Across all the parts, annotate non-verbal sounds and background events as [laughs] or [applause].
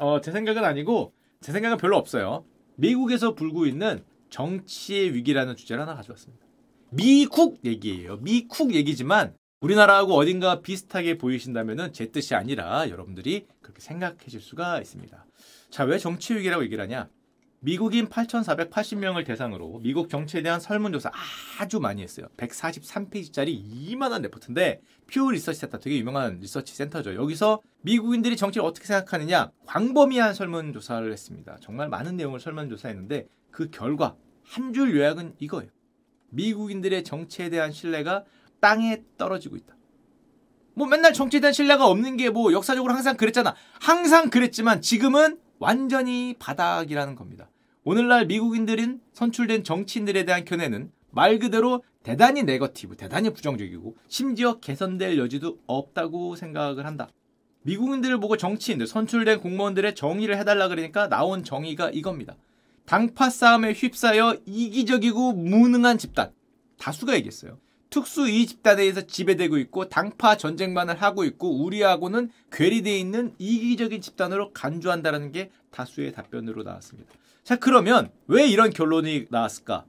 어, 제 생각은 아니고 제 생각은 별로 없어요. 미국에서 불고 있는 정치의 위기라는 주제를 하나 가져왔습니다. 미국 얘기예요. 미국 얘기지만 우리나라하고 어딘가 비슷하게 보이신다면 제 뜻이 아니라 여러분들이 그렇게 생각하실 수가 있습니다. 자, 왜 정치 위기라고 얘기를 하냐? 미국인 8,480명을 대상으로 미국 정치에 대한 설문조사 아주 많이 했어요. 143페이지짜리 이만한 레포트인데 퓨 리서치 센터 되게 유명한 리서치 센터죠. 여기서 미국인들이 정치를 어떻게 생각하느냐 광범위한 설문조사를 했습니다. 정말 많은 내용을 설문조사했는데 그 결과 한 줄 요약은 이거예요. 미국인들의 정치에 대한 신뢰가 땅에 떨어지고 있다. 뭐 맨날 정치에 대한 신뢰가 없는 게 뭐 역사적으로 항상 그랬잖아. 항상 그랬지만 지금은 완전히 바닥이라는 겁니다. 오늘날 미국인들은 선출된 정치인들에 대한 견해는 말 그대로 대단히 네거티브, 대단히 부정적이고 심지어 개선될 여지도 없다고 생각을 한다. 미국인들을 보고 정치인들, 선출된 공무원들의 정의를 해달라 그러니까 나온 정의가 이겁니다. 당파 싸움에 휩싸여 이기적이고 무능한 집단. 다수가 얘기했어요. 특수 이 집단에 의해서 지배되고 있고 당파 전쟁만을 하고 있고 우리하고는 괴리되어 있는 이기적인 집단으로 간주한다는 게 다수의 답변으로 나왔습니다. 자 그러면 왜 이런 결론이 나왔을까?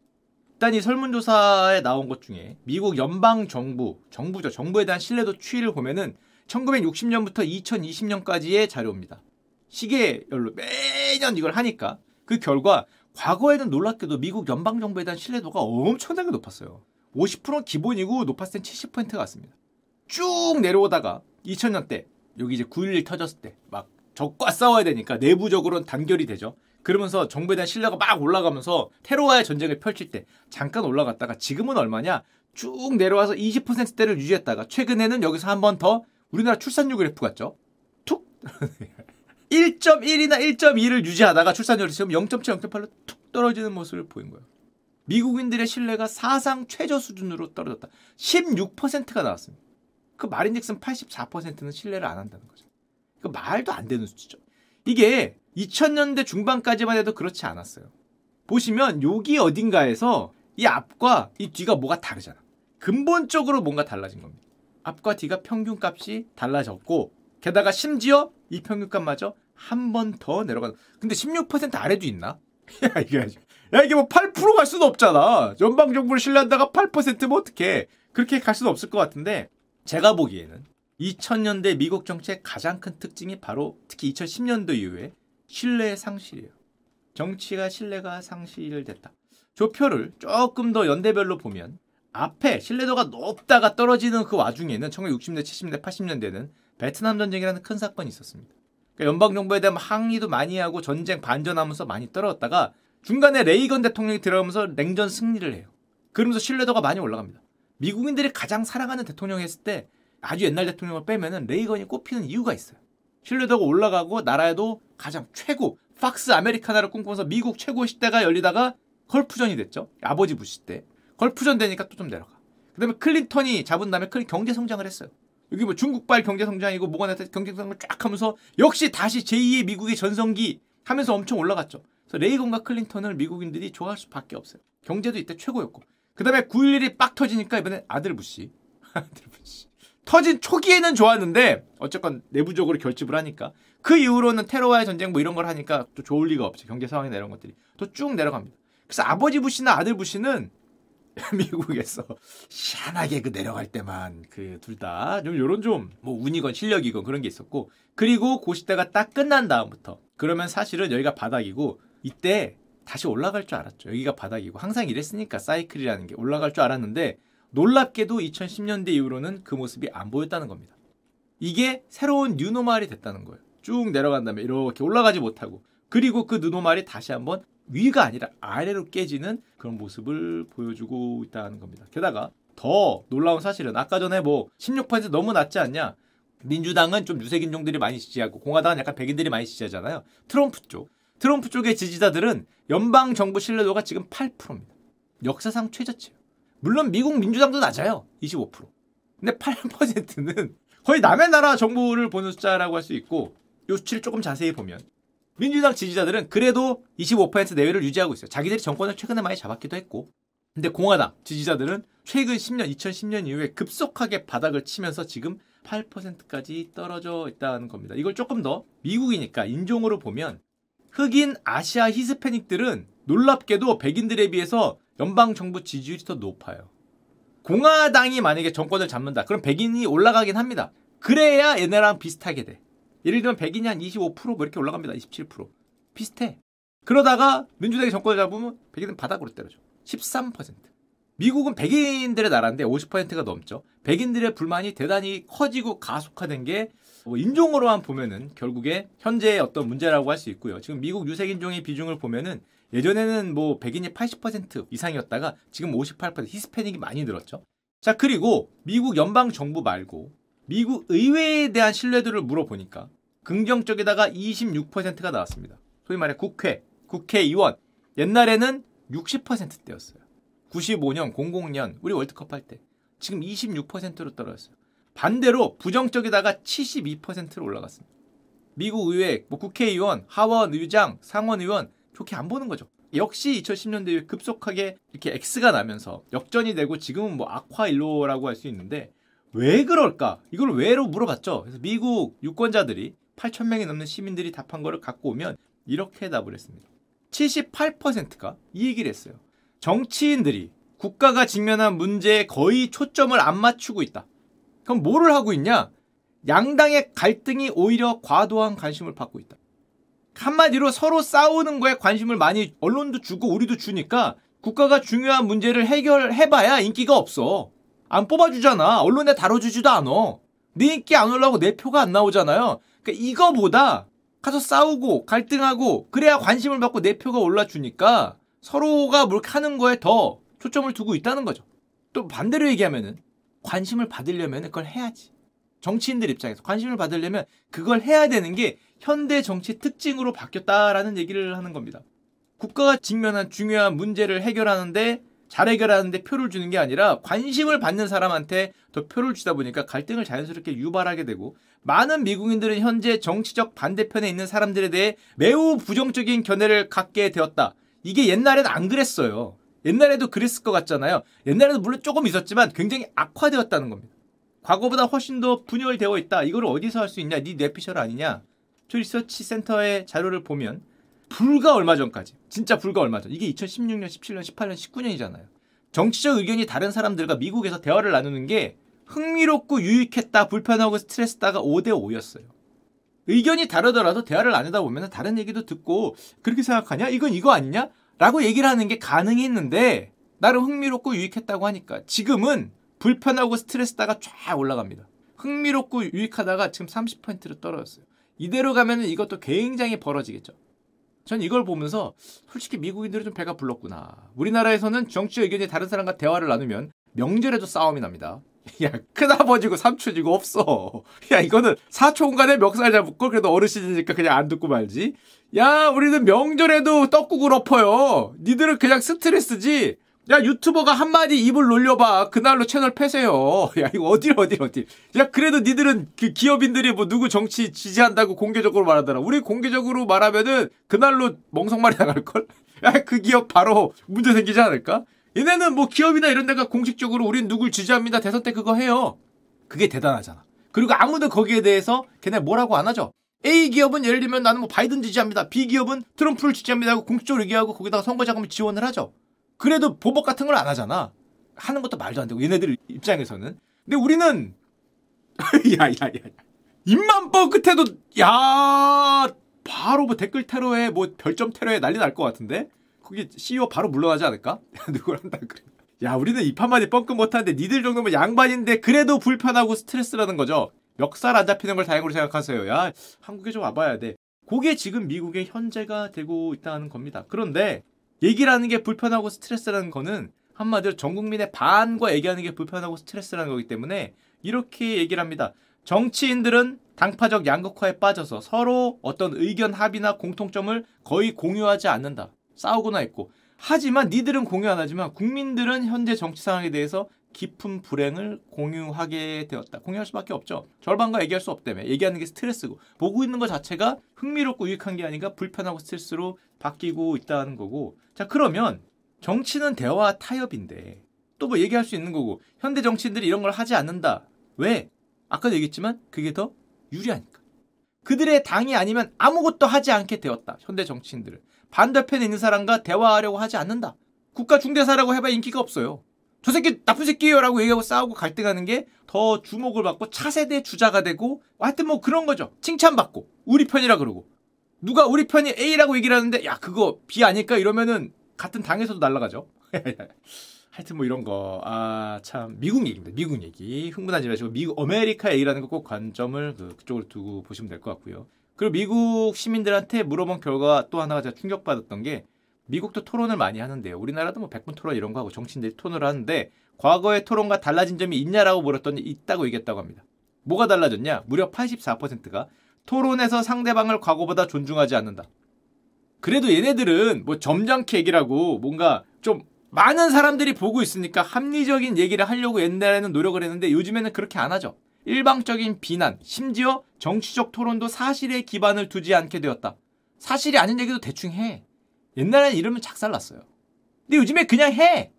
일단 이 설문조사에 나온 것 중에 미국 연방 정부, 정부죠. 정부에 대한 신뢰도 추이를 보면은 1960년부터 2020년까지의 자료입니다. 시계열로 매년 이걸 하니까 그 결과 과거에는 놀랍게도 미국 연방 정부에 대한 신뢰도가 엄청나게 높았어요. 50%는 기본이고 높았을 땐 70%가 왔습니다. 쭉 내려오다가 2000년대 여기 이제 9.11 터졌을 때 막 적과 싸워야 되니까 내부적으로는 단결이 되죠. 그러면서 정부에 대한 신뢰가 막 올라가면서 테러와의 전쟁을 펼칠 때 잠깐 올라갔다가 지금은 얼마냐? 쭉 내려와서 20%대를 유지했다가 최근에는 여기서 한 번 더 우리나라 출산율 그래프 같죠? 툭 [laughs] 1.1이나 1.2를 유지하다가 출산율이 지금 0.7, 0.8로 툭 떨어지는 모습을 보인 거예요. 미국인들의 신뢰가 사상 최저 수준으로 떨어졌다. 16%가 나왔습니다. 그 말인즉슨 84%는 신뢰를 안 한다는 거죠. 그 말도 안 되는 수치죠. 이게 2000년대 중반까지만 해도 그렇지 않았어요. 보시면 여기 어딘가에서 이 앞과 이 뒤가 뭐가 다르잖아. 근본적으로 뭔가 달라진 겁니다. 앞과 뒤가 평균값이 달라졌고 게다가 심지어 이 평균값마저 한 번 더 내려가는. 근데 16% 아래도 있나? [laughs] 야 이게 야 이게 뭐 8%갈 수도 없잖아. 연방 정부를 신뢰한다가 8%면 어떻게? 그렇게 갈 수도 없을 것 같은데 제가 보기에는 2000년대 미국 정치의 가장 큰 특징이 바로 특히 2010년도 이후에 신뢰의 상실이에요. 정치가 신뢰가 상실됐다. 조표를 조금 더 연대별로 보면 앞에 신뢰도가 높다가 떨어지는 그 와중에는 1960년대, 70년대, 80년대는 베트남 전쟁이라는 큰 사건이 있었습니다. 그러니까 연방 정부에 대한 항의도 많이 하고 전쟁 반전하면서 많이 떨어졌다가 중간에 레이건 대통령이 들어가면서 냉전 승리를 해요. 그러면서 신뢰도가 많이 올라갑니다. 미국인들이 가장 사랑하는 대통령이 했을 때 아주 옛날 대통령을 빼면은 레이건이 꼽히는 이유가 있어요. 신뢰도가 올라가고 나라에도 가장 최고 팍스 아메리카나를 꿈꾸면서 미국 최고 시대가 열리다가 걸프전이 됐죠. 아버지 부시 때. 걸프전 되니까 또 좀 내려가. 그다음에 클린턴이 잡은 다음에 클린 경제 성장을 했어요. 여기 뭐 중국발 경제 성장이고 뭐가 나타 경제 성장을 쫙 하면서 역시 다시 제2의 미국의 전성기 하면서 엄청 올라갔죠. 그래서 레이건과 클린턴을 미국인들이 좋아할 수밖에 없어요. 경제도 이때 최고였고. 그다음에 9.11이 빡 터지니까 이번에 아들 부시. [laughs] 아들 부시. 터진 초기에는 좋았는데 어쨌건 내부적으로 결집을 하니까 그 이후로는 테러와의 전쟁 뭐 이런 걸 하니까 또 좋을 리가 없지 경제 상황이나 이런 것들이 또 쭉 내려갑니다. 그래서 아버지 부시나 아들 부시는 [laughs] 미국에서 희한하게 그 내려갈 때만 그 둘 다 좀 요런 좀 뭐 운이건 실력이건 그런 게 있었고 그리고 그 시대가 딱 끝난 다음부터 그러면 사실은 여기가 바닥이고 이때 다시 올라갈 줄 알았죠. 여기가 바닥이고 항상 이랬으니까 사이클이라는 게 올라갈 줄 알았는데 놀랍게도 2010년대 이후로는 그 모습이 안 보였다는 겁니다. 이게 새로운 뉴노말이 됐다는 거예요. 쭉 내려간 다음에 이렇게 올라가지 못하고 그리고 그 뉴노말이 다시 한번 위가 아니라 아래로 깨지는 그런 모습을 보여주고 있다는 겁니다. 게다가 더 놀라운 사실은 아까 전에 뭐 16% 너무 낮지 않냐? 민주당은 좀 유색 인종들이 많이 지지하고 공화당은 약간 백인들이 많이 지지하잖아요. 트럼프 쪽. 트럼프 쪽의 지지자들은 연방 정부 신뢰도가 지금 8%입니다. 역사상 최저치예요. 물론 미국 민주당도 낮아요. 25%. 근데 8%는 거의 남의 나라 정부를 보는 숫자라고 할 수 있고 요 수치를 조금 자세히 보면 민주당 지지자들은 그래도 25% 내외를 유지하고 있어요. 자기들이 정권을 최근에 많이 잡았기도 했고 근데 공화당 지지자들은 최근 10년, 2010년 이후에 급속하게 바닥을 치면서 지금 8%까지 떨어져 있다는 겁니다. 이걸 조금 더 미국이니까 인종으로 보면 흑인 아시아 히스패닉들은 놀랍게도 백인들에 비해서 연방 정부 지지율이 더 높아요. 공화당이 만약에 정권을 잡는다. 그럼 백인이 올라가긴 합니다. 그래야 얘네랑 비슷하게 돼. 예를 들면 백인이 한 25%뭐 이렇게 올라갑니다. 27%. 비슷해. 그러다가 민주당이 정권을 잡으면 백인은 바닥으로 때려줘. 13%. 미국은 백인들의 나라인데 50%가 넘죠. 백인들의 불만이 대단히 커지고 가속화된 게뭐 인종으로만 보면은 결국에 현재의 어떤 문제라고 할 수 있고요. 지금 미국 유색인종의 비중을 보면은 예전에는 뭐 백인이 80% 이상이었다가 지금 58% 히스패닉이 많이 늘었죠. 자, 그리고 미국 연방 정부 말고 미국 의회에 대한 신뢰도를 물어보니까 긍정적에다가 26%가 나왔습니다. 소위 말해 국회, 국회의원. 옛날에는 60%대였어요. 95년, 00년 우리 월드컵 할 때 지금 26%로 떨어졌어요. 반대로 부정적에다가 72%로 올라갔습니다. 미국 의회, 뭐 국회의원, 하원 의장, 상원 의원 좋게 안 보는 거죠. 역시 2010년대에 급속하게 이렇게 X가 나면서 역전이 되고 지금은 뭐 악화 일로라고 할 수 있는데 왜 그럴까? 이걸 왜로 물어봤죠. 그래서 미국 유권자들이 8천 명이 넘는 시민들이 답한 거를 갖고 오면 이렇게 답을 했습니다. 78%가 이 얘기를 했어요. 정치인들이 국가가 직면한 문제에 거의 초점을 안 맞추고 있다. 그럼 뭐를 하고 있냐? 양당의 갈등이 오히려 과도한 관심을 받고 있다. 한마디로 서로 싸우는 거에 관심을 많이 언론도 주고 우리도 주니까 국가가 중요한 문제를 해결해봐야 인기가 없어. 안 뽑아주잖아. 언론에 다뤄주지도 않아. 네 인기 안 올라오고 내 표가 안 나오잖아요. 그러니까 이거보다 가서 싸우고 갈등하고 그래야 관심을 받고 내 표가 올라주니까 서로가 뭘 하는 거에 더 초점을 두고 있다는 거죠. 또 반대로 얘기하면은 관심을 받으려면 그걸 해야지. 정치인들 입장에서 관심을 받으려면 그걸 해야 되는 게 현대 정치 특징으로 바뀌었다라는 얘기를 하는 겁니다. 국가가 직면한 중요한 문제를 해결하는데 잘 해결하는데 표를 주는 게 아니라 관심을 받는 사람한테 더 표를 주다 보니까 갈등을 자연스럽게 유발하게 되고 많은 미국인들은 현재 정치적 반대편에 있는 사람들에 대해 매우 부정적인 견해를 갖게 되었다. 이게 옛날엔 안 그랬어요. 옛날에도 그랬을 것 같잖아요. 옛날에도 물론 조금 있었지만 굉장히 악화되었다는 겁니다. 과거보다 훨씬 더 분열되어 있다. 이걸 어디서 할 수 있냐? 네 뇌피셜 아니냐? 저 리서치 센터의 자료를 보면 불과 얼마 전까지 진짜 불과 얼마 전 이게 2016년, 17년, 18년, 19년이잖아요. 정치적 의견이 다른 사람들과 미국에서 대화를 나누는 게 흥미롭고 유익했다, 불편하고 스트레스다가 5대 5였어요. 의견이 다르더라도 대화를 나누다 보면 다른 얘기도 듣고 그렇게 생각하냐? 이건 이거 아니냐? 라고 얘기를 하는 게 가능했는데 나름 흥미롭고 유익했다고 하니까 지금은 불편하고 스트레스다가 쫙 올라갑니다. 흥미롭고 유익하다가 지금 30%로 떨어졌어요. 이대로 가면은 이것도 굉장히 벌어지겠죠. 전 이걸 보면서 솔직히 미국인들이 좀 배가 불렀구나. 우리나라에서는 정치 의견이 다른 사람과 대화를 나누면 명절에도 싸움이 납니다. [laughs] 야, 큰아버지고 삼촌이고 없어. 야, 이거는 사촌간에 멱살 걸 그래도 어르신이니까 그냥 안 듣고 말지. 야, 우리는 명절에도 떡국을 엎어요. 니들은 그냥 스트레스지. 야 유튜버가 한마디 입을 놀려봐. 그날로 채널 패세요. [laughs] 야 이거 어딜 어딜 어딜. 야 그래도 니들은 그 기업인들이 뭐 누구 정치 지지한다고 공개적으로 말하더라. 우리 공개적으로 말하면은 그날로 멍석말이 나갈걸? [laughs] 야 그 기업 바로 문제 생기지 않을까? 얘네는 뭐 기업이나 이런 데가 공식적으로 우린 누굴 지지합니다. 대선 때 그거 해요. 그게 대단하잖아. 그리고 아무도 거기에 대해서 걔네 뭐라고 안 하죠. A 기업은 예를 들면 나는 뭐 바이든 지지합니다. B 기업은 트럼프를 지지합니다 하고 공식적으로 얘기하고 거기다가 선거 자금을 지원을 하죠 그래도 보복 같은 걸 안 하잖아. 하는 것도 말도 안 되고 얘네들 입장에서는. 근데 우리는 [laughs] 야야야 입만 뻥끗해도 야 바로 뭐 댓글 테러에 뭐 별점 테러에 난리 날 것 같은데 거기 CEO 바로 물러나지 않을까? [laughs] 누굴 한다 그래. 야 우리는 입 한마디 뻥끗 못하는데 니들 정도면 양반인데 그래도 불편하고 스트레스라는 거죠. 멱살 안 잡히는 걸 다행으로 생각하세요. 야 한국에 좀 와봐야 돼. 그게 지금 미국의 현재가 되고 있다는 겁니다. 그런데 얘기를 하는 게 불편하고 스트레스라는 거는 한마디로 전 국민의 반과 얘기하는 게 불편하고 스트레스라는 거기 때문에 이렇게 얘기를 합니다. 정치인들은 당파적 양극화에 빠져서 서로 어떤 의견 합의나 공통점을 거의 공유하지 않는다. 싸우거나 했고. 하지만 니들은 공유 안 하지만 국민들은 현재 정치 상황에 대해서 깊은 불행을 공유하게 되었다. 공유할 수밖에 없죠. 절반과 얘기할 수 없다며. 얘기하는 게 스트레스고 보고 있는 것 자체가 흥미롭고 유익한 게 아닌가 불편하고 스트레스로 바뀌고 있다는 거고. 자 그러면 정치는 대화 타협인데 또 뭐 얘기할 수 있는 거고 현대 정치인들이 이런 걸 하지 않는다. 왜? 아까도 얘기했지만 그게 더 유리하니까. 그들의 당이 아니면 아무것도 하지 않게 되었다. 현대 정치인들은 반대편에 있는 사람과 대화하려고 하지 않는다. 국가 중대사라고 해봐 인기가 없어요. 저 새끼 나쁜 새끼예요라고 얘기하고 싸우고 갈등하는 게 더 주목을 받고 차세대 주자가 되고 하여튼 뭐 그런 거죠. 칭찬받고 우리 편이라 그러고 누가 우리 편이 A라고 얘기를 하는데 야 그거 B 아닐까 이러면은 같은 당에서도 날라가죠. [laughs] 하여튼 뭐 이런 거. 아, 참. 미국 얘기입니다. 미국 얘기. 흥분하지 마시고, 미국, 아메리카 얘기라는 거 꼭 관점을 그, 그쪽으로 두고 보시면 될 것 같고요. 그리고 미국 시민들한테 물어본 결과 또 하나가 제가 충격받았던 게, 미국도 토론을 많이 하는데요. 우리나라도 뭐 백분 토론 이런 거 하고 정치인들이 토론을 하는데, 과거의 토론과 달라진 점이 있냐라고 물었더니 있다고 얘기했다고 합니다. 뭐가 달라졌냐? 무려 84%가 토론에서 상대방을 과거보다 존중하지 않는다. 그래도 얘네들은 뭐 점잖게 얘기라고 뭔가 좀 많은 사람들이 보고 있으니까 합리적인 얘기를 하려고 옛날에는 노력을 했는데 요즘에는 그렇게 안 하죠. 일방적인 비난, 심지어 정치적 토론도 사실에 기반을 두지 않게 되었다. 사실이 아닌 얘기도 대충 해. 옛날에는 이러면 작살났어요. 근데 요즘에 그냥 해.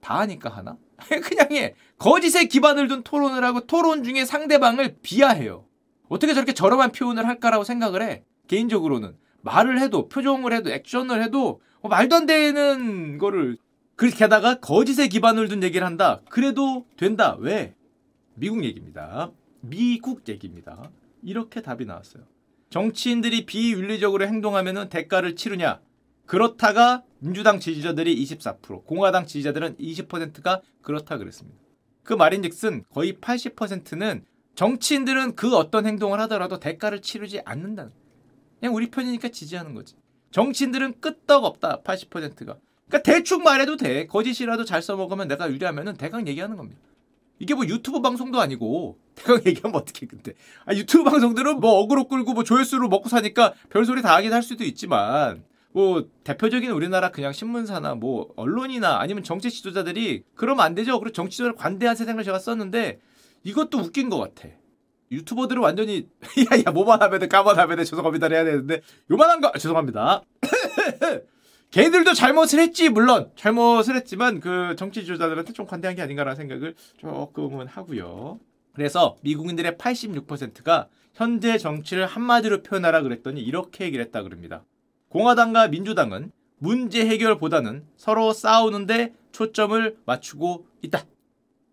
다 하니까 하나? [laughs] 그냥 해. 거짓에 기반을 둔 토론을 하고 토론 중에 상대방을 비하해요. 어떻게 저렇게 저렴한 표현을 할까라고 생각을 해. 개인적으로는. 말을 해도, 표정을 해도, 액션을 해도, 뭐 말도 안 되는 거를 그렇게 하다가 거짓에 기반을 둔 얘기를 한다. 그래도 된다. 왜? 미국 얘기입니다. 미국 얘기입니다. 이렇게 답이 나왔어요. 정치인들이 비윤리적으로 행동하면 대가를 치르냐? 그렇다가 민주당 지지자들이 24%, 공화당 지지자들은 20%가 그렇다 그랬습니다. 그 말인즉슨 거의 80%는 정치인들은 그 어떤 행동을 하더라도 대가를 치르지 않는다는. 그냥 우리 편이니까 지지하는 거지. 정치인들은 끄떡없다. 80%가. 그러니까 대충 말해도 돼. 거짓이라도 잘 써먹으면 내가 유리하면은 대강 얘기하는 겁니다. 이게 뭐 유튜브 방송도 아니고 대강 얘기하면 어떻게 근데 아, 유튜브 방송들은 뭐 어그로 끌고 뭐 조회수로 먹고 사니까 별소리 다 하긴 할 수도 있지만 뭐 대표적인 우리나라 그냥 신문사나 뭐 언론이나 아니면 정치 지도자들이 그러면 안 되죠. 그리고 정치 지도자를 관대한 세상을 제가 썼는데 이것도 웃긴 것 같아. 유튜버들은 완전히 [laughs] 야야 뭐만 하면 까만 하면 죄송합니다 해야 되는데 요만한 거 죄송합니다. [laughs] 걔들도 잘못을 했지 물론 잘못을 했지만 그 정치 지도자들한테 좀 관대한 게 아닌가라는 생각을 조금은 하고요. 그래서 미국인들의 86%가 현재 정치를 한마디로 표현하라 그랬더니 이렇게 얘기를 했다 그럽니다. 공화당과 민주당은 문제 해결보다는 서로 싸우는데 초점을 맞추고 있다.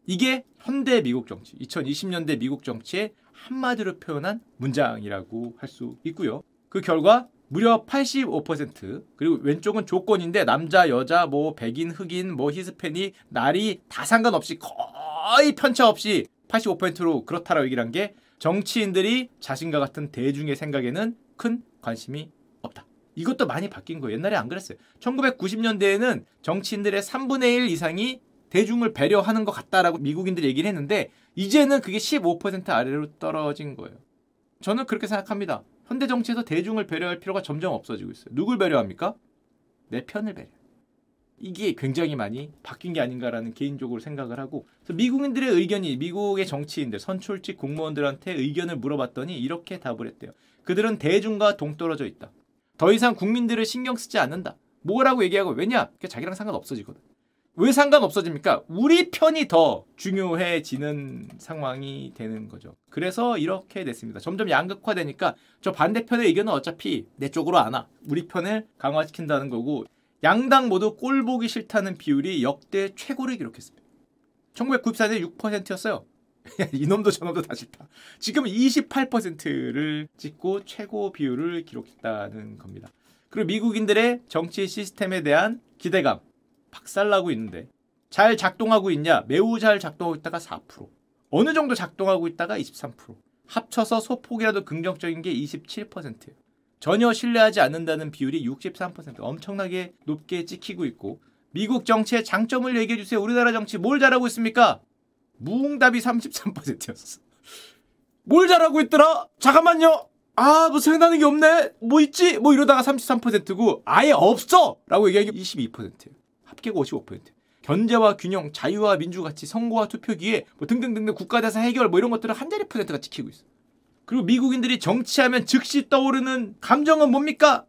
이게 현대 미국 정치, 2020년대 미국 정치의 한마디로 표현한 문장이라고 할 수 있고요. 그 결과 무려 85% 그리고 왼쪽은 조건인데 남자 여자 뭐 백인 흑인 뭐 히스패닉 날이 다 상관없이 거의 편차 없이 85%로 그렇다라고 얘기를 한 게 정치인들이 자신과 같은 대중의 생각에는 큰 관심이. 이것도 많이 바뀐 거예요. 옛날에 안 그랬어요. 1990년대에는 정치인들의 3분의 1 이상이 대중을 배려하는 것 같다라고 미국인들이 얘기를 했는데 이제는 그게 15% 아래로 떨어진 거예요. 저는 그렇게 생각합니다. 현대 정치에서 대중을 배려할 필요가 점점 없어지고 있어요. 누굴 배려합니까? 내 편을 배려. 이게 굉장히 많이 바뀐 게 아닌가라는 개인적으로 생각을 하고 미국인들의 의견이 미국의 정치인들, 선출직 공무원들한테 의견을 물어봤더니 이렇게 답을 했대요. 그들은 대중과 동떨어져 있다. 더 이상 국민들을 신경 쓰지 않는다. 뭐라고 얘기하고 왜냐? 자기랑 상관없어지거든. 왜 상관없어집니까? 우리 편이 더 중요해지는 상황이 되는 거죠. 그래서 이렇게 됐습니다. 점점 양극화되니까 저 반대편의 의견은 어차피 내 쪽으로 안 와. 우리 편을 강화시킨다는 거고 양당 모두 꼴 보기 싫다는 비율이 역대 최고를 기록했습니다. 1994년에 6%였어요. [laughs] 이놈도 저놈도 다 싫다. 지금 28%를 찍고 최고 비율을 기록했다는 겁니다. 그리고 미국인들의 정치 시스템에 대한 기대감, 박살나고 있는데 잘 작동하고 있냐? 매우 잘 작동하고 있다가 4%. 어느 정도 작동하고 있다가 23%. 합쳐서 소폭이라도 긍정적인 게 27%예요. 전혀 신뢰하지 않는다는 비율이 63%. 엄청나게 높게 찍히고 있고 미국 정치의 장점을 얘기해 주세요. 우리나라 정치 뭘 잘하고 있습니까? 무응답이 33%였어. 뭘 잘하고 있더라? 잠깐만요. 아, 뭐 생각나는 게 없네. 뭐 있지? 뭐 이러다가 33%고 아예 없어. 라고 얘기하기 22%예요. 합계가 55%. 견제와 균형, 자유와 민주 가치, 선거와 투표기에 뭐 등등등등 국가대사 해결 뭐 이런 것들은 한 자리 퍼센트가 찍히고 있어. 그리고 미국인들이 정치하면 즉시 떠오르는 감정은 뭡니까?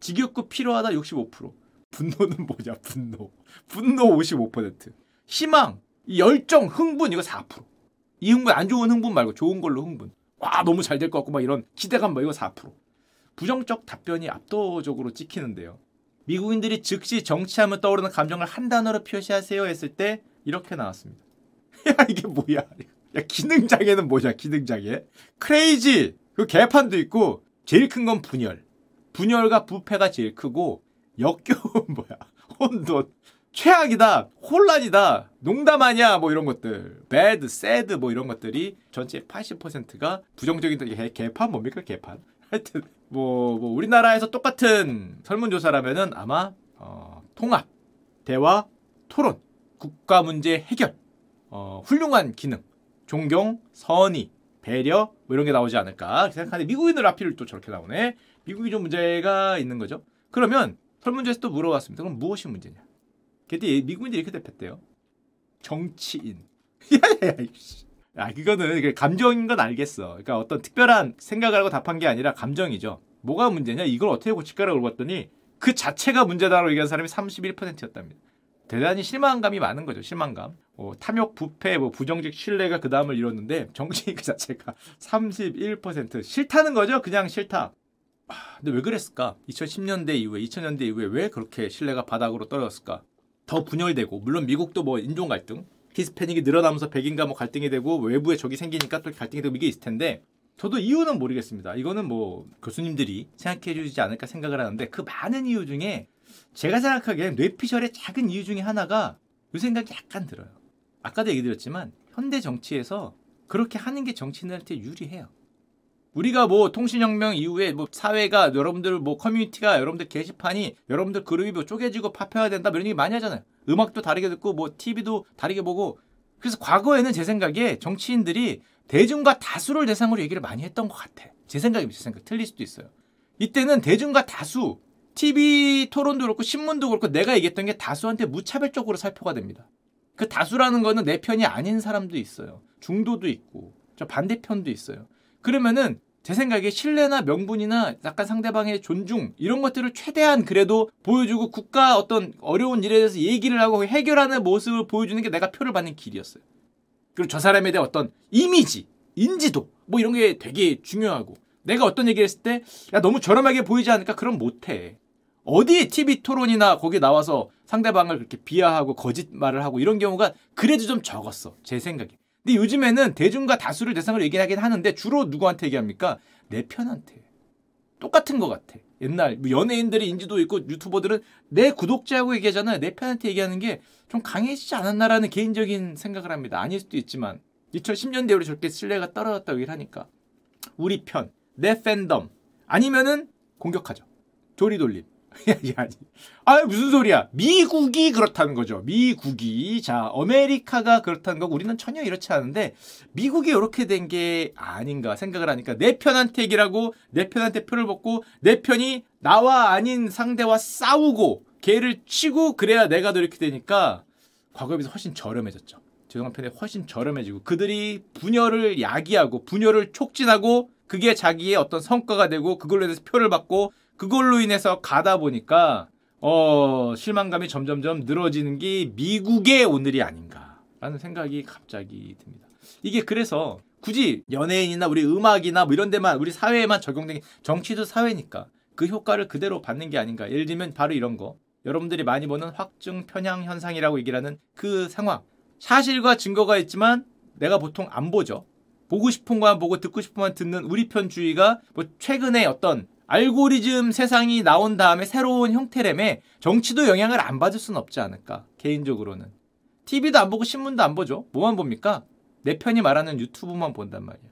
직역구 필요하다 65%. 분노는 뭐냐? 분노. 분노 55%. 희망, 열정, 흥분 이거 4%. 이 흥분 안 좋은 흥분 말고 좋은 걸로 흥분. 와 너무 잘 될 것 같고 막 이런 기대감 뭐 이거 4%. 부정적 답변이 압도적으로 찍히는데요. 미국인들이 즉시 정치하면 떠오르는 감정을 한 단어로 표시하세요 했을 때 이렇게 나왔습니다. [laughs] 야 이게 뭐야? 야 기능장애는 뭐냐? 기능장애? 크레이지. 그 개판도 있고 제일 큰 건 분열. 분열과 부패가 제일 크고 역겨운 [laughs] 뭐야? 혼돈. 최악이다. 혼란이다. 농담 아니야. 뭐 이런 것들. bad, sad 뭐 이런 것들이 전체 80%가 부정적인 개, 개판 뭡니까? 개판. [laughs] 하여튼 뭐, 뭐 우리나라에서 똑같은 설문조사라면은 아마 어, 통합, 대화, 토론, 국가 문제 해결, 어, 훌륭한 기능, 존경, 선의, 배려 뭐 이런 게 나오지 않을까 생각하는데 미국인들 앞필 또 저렇게 나오네. 미국이 좀 문제가 있는 거죠. 그러면 설문조사에서 또 물어봤습니다. 그럼 무엇이 문제냐? 그때 미국인들이 이렇게 대답했대요. 정치인. [laughs] 야야야. 아, 그거는 감정인 건 알겠어. 그러니까 어떤 특별한 생각을 하고 답한 게 아니라 감정이죠. 뭐가 문제냐? 이걸 어떻게 고칠까라고 물어봤더니 그 자체가 문제다라고 얘기한 사람이 31%였답니다. 대단히 실망감이 많은 거죠. 실망감. 어, 탐욕, 부패, 뭐 부정직 신뢰가 그 다음을 이뤘는데 정치 그 자체가 31% 싫다는 거죠. 그냥 싫다. 아, 근데 왜 그랬을까? 2010년대 이후에 2000년대 이후에 왜 그렇게 신뢰가 바닥으로 떨어졌을까? 더 분열되고 물론 미국도 뭐 인종 갈등, 히스패닉이 늘어나면서 백인과 뭐 갈등이 되고 외부에 적이 생기니까 또 갈등이 되고 이게 있을 텐데 저도 이유는 모르겠습니다. 이거는 뭐 교수님들이 생각해 주지 않을까 생각을 하는데 그 많은 이유 중에 제가 생각하기엔 뇌피셜의 작은 이유 중에 하나가 이 생각이 약간 들어요. 아까도 얘기 드렸지만 현대 정치에서 그렇게 하는 게 정치인한테 유리해요. 우리가 뭐 통신혁명 이후에 뭐 사회가 여러분들 뭐 커뮤니티가 여러분들 게시판이 여러분들 그룹이 뭐 쪼개지고 파편화 된다 뭐 이런 얘기 많이 하잖아요. 음악도 다르게 듣고 뭐 TV도 다르게 보고 그래서 과거에는 제 생각에 정치인들이 대중과 다수를 대상으로 얘기를 많이 했던 것 같아. 제 생각이 제 생각 틀릴 수도 있어요. 이때는 대중과 다수 TV 토론도 그렇고 신문도 그렇고 내가 얘기했던 게 다수한테 무차별적으로 살포가 됩니다. 그 다수라는 거는 내 편이 아닌 사람도 있어요. 중도도 있고 저 반대편도 있어요. 그러면은 제 생각에 신뢰나 명분이나 약간 상대방의 존중 이런 것들을 최대한 그래도 보여주고 국가 어떤 어려운 일에 대해서 얘기를 하고 해결하는 모습을 보여주는 게 내가 표를 받는 길이었어요. 그리고 저 사람에 대한 어떤 이미지, 인지도 뭐 이런 게 되게 중요하고 내가 어떤 얘기를 했을 때 야 너무 저렴하게 보이지 않을까 그럼 못해. 어디 TV 토론이나 거기 나와서 상대방을 그렇게 비하하고 거짓말을 하고 이런 경우가 그래도 좀 적었어 제 생각에. 근데 요즘에는 대중과 다수를 대상으로 얘기하긴 하는데 주로 누구한테 얘기합니까? 내 편한테. 똑같은 것 같아. 옛날 뭐 연예인들의 인지도 있고 유튜버들은 내 구독자하고 얘기하잖아요. 내 편한테 얘기하는 게 좀 강해지지 않았나라는 개인적인 생각을 합니다. 아닐 수도 있지만 2010년대 우리 저렇게 신뢰가 떨어졌다고 얘기를 하니까 우리 편, 내 팬덤 아니면은 공격하죠. 조리돌림. [laughs] 아 무슨 소리야? 미국이 그렇다는 거죠. 미국이 자 아메리카가 그렇다는 거고 우리는 전혀 이렇지 않은데 미국이 이렇게 된 게 아닌가 생각을 하니까 내 편한테 얘기라고 내 편한테 표를 받고 내 편이 나와 아닌 상대와 싸우고 개를 치고 그래야 내가 더 이렇게 되니까 과거에 비해서 훨씬 저렴해졌죠. 죄송한 편에 훨씬 저렴해지고 그들이 분열을 야기하고 분열을 촉진하고 그게 자기의 어떤 성과가 되고 그걸로 인해서 표를 받고 그걸로 인해서 가다 보니까 어, 실망감이 점점점 늘어지는 게 미국의 오늘이 아닌가라는 생각이 갑자기 듭니다. 이게 그래서 굳이 연예인이나 우리 음악이나 뭐 이런 데만 우리 사회에만 적용된 게 정치도 사회니까 그 효과를 그대로 받는 게 아닌가. 예를 들면 바로 이런 거. 여러분들이 많이 보는 확증 편향 현상이라고 얘기를 하는 그 상황. 사실과 증거가 있지만 내가 보통 안 보죠. 보고 싶은 것만 보고 듣고 싶은 것만 듣는 우리 편주의가 뭐 최근에 어떤 알고리즘 세상이 나온 다음에 새로운 형태라며 정치도 영향을 안 받을 수는 없지 않을까 개인적으로는. TV도 안 보고 신문도 안 보죠. 뭐만 봅니까? 내 편이 말하는 유튜브만 본단 말이야.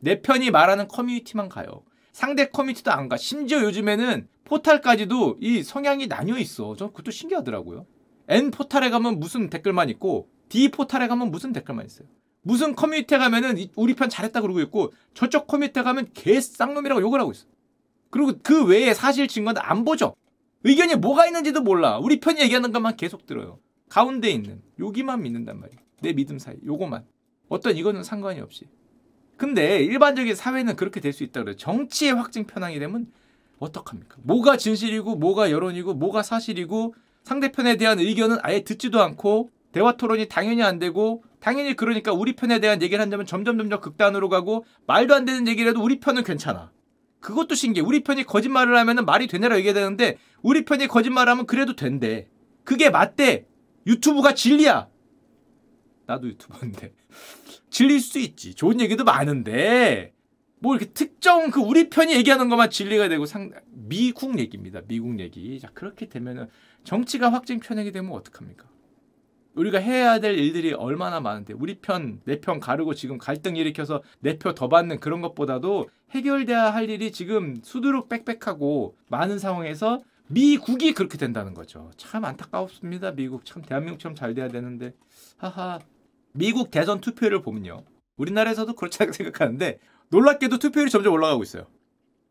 내 편이 말하는 커뮤니티만 가요. 상대 커뮤니티도 안 가. 심지어 요즘에는 포탈까지도 이 성향이 나뉘어 있어. 저 그것도 신기하더라고요. N 포탈에 가면 무슨 댓글만 있고 D 포탈에 가면 무슨 댓글만 있어요. 무슨 커뮤니티에 가면은 우리 편 잘했다 그러고 있고 저쪽 커뮤니티에 가면 개 쌍놈이라고 욕을 하고 있어 그리고 그 외에 사실 증거는 안 보죠. 의견이 뭐가 있는지도 몰라. 우리 편이 얘기하는 것만 계속 들어요. 가운데 있는 여기만 믿는단 말이야. 내 믿음 사이 요거만. 어떤 이거는 상관이 없이. 근데 일반적인 사회는 그렇게 될 수 있다 그래요. 정치의 확증 편향이 되면 어떡합니까? 뭐가 진실이고 뭐가 여론이고 뭐가 사실이고 상대편에 대한 의견은 아예 듣지도 않고 대화 토론이 당연히 안 되고 당연히 그러니까 우리 편에 대한 얘기를 한다면 점점 점점 극단으로 가고 말도 안 되는 얘기를 해도 우리 편은 괜찮아. 그것도 신기해. 우리 편이 거짓말을 하면 말이 되냐라 얘기해야 되는데 우리 편이 거짓말을 하면 그래도 된대. 그게 맞대. 유튜브가 진리야. 나도 유튜버인데. [laughs] 진리일 수 있지. 좋은 얘기도 많은데 뭐 이렇게 특정 그 우리 편이 얘기하는 것만 진리가 되고 상 미국 얘기입니다. 미국 얘기. 자 그렇게 되면은 정치가 확증 편향이 되면 어떡합니까? 우리가 해야 될 일들이 얼마나 많은데 우리 편, 내 편 가르고 지금 갈등 일으켜서 내 표 더 받는 그런 것보다도 해결돼야 할 일이 지금 수두룩 빽빽하고 많은 상황에서 미국이 그렇게 된다는 거죠. 참 안타깝습니다. 미국 참 대한민국처럼 잘 돼야 되는데 하하 미국 대선 투표율을 보면요. 우리나라에서도 않게 [laughs] 생각하는데 놀랍게도 투표율이 점점 올라가고 있어요.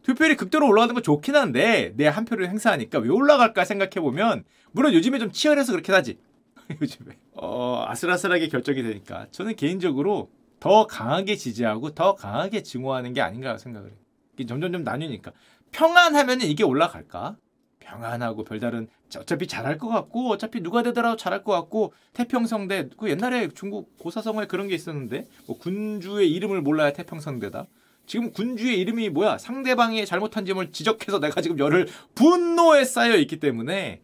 투표율이 극도로 올라가는 건 좋긴 한데 내 한 표를 행사하니까 왜 올라갈까 생각해 보면 물론 요즘에 좀 치열해서 그렇긴 하지. [laughs] 요즘에 어, 아슬아슬하게 결정이 되니까 저는 개인적으로 더 강하게 지지하고 더 강하게 증오하는 게 아닌가 생각을 해요. 이게 점점점 나뉘니까 평안하면 이게 올라갈까? 평안하고 별다른 어차피 잘할 것 같고 어차피 누가 되더라도 잘할 것 같고 태평성대 그 옛날에 중국 고사성어에 그런 게 있었는데 뭐 군주의 이름을 몰라야 태평성대다. 지금 군주의 이름이 뭐야? 상대방이 잘못한 점을 지적해서 내가 지금 열을 분노에 쌓여 있기 때문에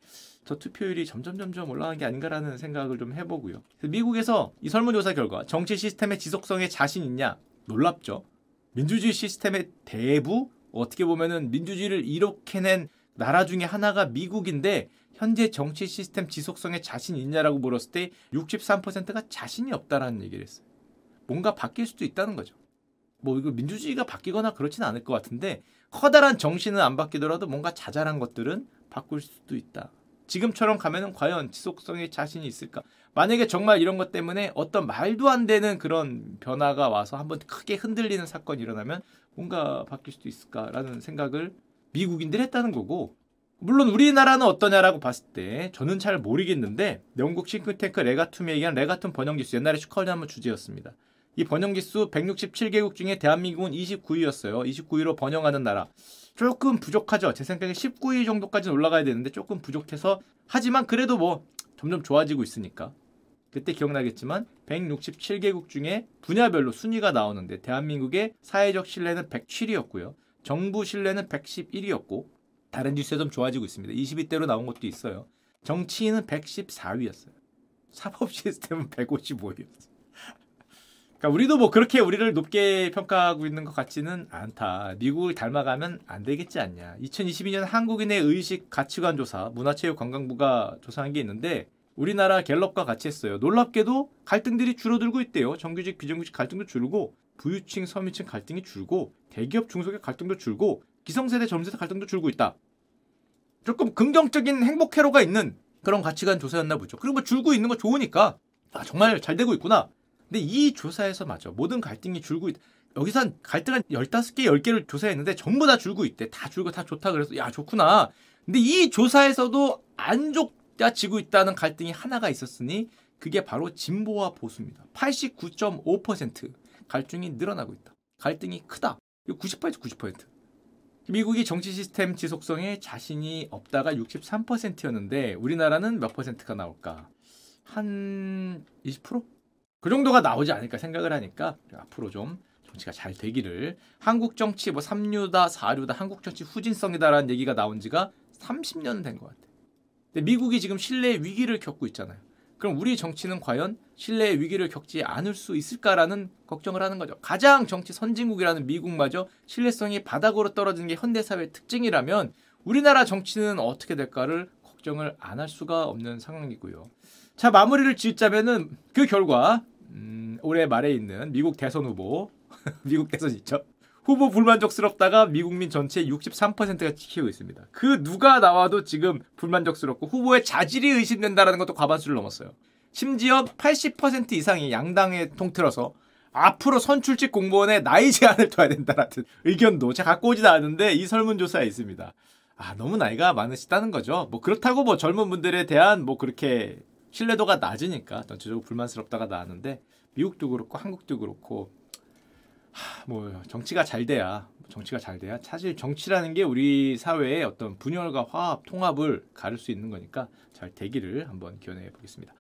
저 투표율이 점점 점점 올라가는 게 아닌가라는 생각을 좀 해보고요. 미국에서 이 설문조사 결과 정치 시스템의 지속성에 자신 있냐 놀랍죠. 민주주의 시스템의 대부 어떻게 보면은 민주주의를 이렇게 낸 나라 중에 하나가 미국인데 현재 정치 시스템 지속성에 자신 있냐라고 물었을 때 63%가 자신이 없다라는 얘기를 했어요. 뭔가 바뀔 수도 있다는 거죠. 뭐 이거 민주주의가 바뀌거나 그렇지는 않을 것 같은데 커다란 정신은 안 바뀌더라도 뭔가 자잘한 것들은 바꿀 수도 있다. 지금처럼 가면은 과연 지속성에 자신이 있을까? 만약에 정말 이런 것 때문에 어떤 말도 안 되는 그런 변화가 와서 한번 크게 흔들리는 사건이 일어나면 뭔가 바뀔 수도 있을까라는 생각을 미국인들이 했다는 거고 물론 우리나라는 어떠냐라고 봤을 때 저는 잘 모르겠는데 영국 싱크탱크 레가툼에 의한 레가툼 번영지수 옛날에 슈커리 한번 주제였습니다. 이 번영지수 167개국 중에 대한민국은 29위였어요. 29위로 번영하는 나라. 조금 부족하죠. 제 생각에 19위 정도까지는 올라가야 되는데 조금 부족해서 하지만 그래도 뭐 점점 좋아지고 있으니까 그때 기억나겠지만 167개국 중에 분야별로 순위가 나오는데 대한민국의 사회적 신뢰는 107위였고요. 정부 신뢰는 111위였고 다른 뉴스에 좀 좋아지고 있습니다. 20위대로 나온 것도 있어요. 정치인은 114위였어요. 사법 시스템은 155위였어요. 그러니까 우리도 뭐 그렇게 우리를 높게 평가하고 있는 것 같지는 않다. 미국을 닮아가면 안 되겠지 않냐. 2022년 한국인의 의식 가치관 조사 문화체육관광부가 조사한 게 있는데 우리나라 갤럽과 같이 했어요. 놀랍게도 갈등들이 줄어들고 있대요. 정규직 비정규직 갈등도 줄고 부유층 서민층 갈등이 줄고 대기업 중소기업 갈등도 줄고 기성세대 젊은세대 갈등도 줄고 있다. 조금 긍정적인 행복 회로가 있는 그런 가치관 조사였나 보죠. 그리고 뭐 줄고 있는 거 좋으니까 아 정말 잘 되고 있구나. 근데 이 조사에서 맞아. 모든 갈등이 줄고 있 여기서 한 갈등 한 15개, 10개를 조사했는데 전부 다 줄고 있대. 다 줄고 다 좋다 그래서 야, 좋구나. 근데 이 조사에서도 안 좋아지고 있다는 갈등이 하나가 있었으니 그게 바로 진보와 보수입니다. 89.5% 갈등이 늘어나고 있다. 갈등이 크다. 90%죠, 90%. 미국이 정치 시스템 지속성에 자신이 없다가 63%였는데 우리나라는 몇 퍼센트가 나올까? 한 20%? 그 정도가 나오지 않을까 생각을 하니까 앞으로 좀 정치가 잘 되기를 한국 정치 뭐 3류다 4류다 한국 정치 후진성이다라는 얘기가 나온 지가 30년은 된것 같아. 근데 미국이 지금 신뢰 위기를 겪고 있잖아요. 그럼 우리 정치는 과연 신뢰 위기를 겪지 않을 수 있을까라는 걱정을 하는 거죠. 가장 정치 선진국이라는 미국마저 신뢰성이 바닥으로 떨어지는 게 현대사회의 특징이라면 우리나라 정치는 어떻게 될까를 걱정을 안 할 수가 없는 상황이고요. 자 마무리를 짓자면은 그 결과 음, 올해 말에 있는 미국 대선 후보, [laughs] 미국 대선 있죠. 후보 불만족스럽다가 미국민 전체의 63%가 지키고 있습니다. 그 누가 나와도 지금 불만족스럽고 후보의 자질이 의심된다라는 것도 과반수를 넘었어요. 심지어 80% 이상이 양당에 통틀어서 앞으로 선출직 공무원에 나이 제한을 둬야 된다라는 의견도 제가 갖고 오지도 않은데 이 설문조사에 있습니다. 아, 너무 나이가 많으시다는 거죠. 뭐 그렇다고 뭐 젊은 분들에 대한 뭐 그렇게 신뢰도가 낮으니까 전체적으로 불만스럽다가 나왔는데 미국도 그렇고 한국도 그렇고 하, 뭐 정치가 잘 돼야 정치가 잘 돼야 사실 정치라는 게 우리 사회의 어떤 분열과 화합, 통합을 가를 수 있는 거니까 잘 되기를 한번 기원해 보겠습니다.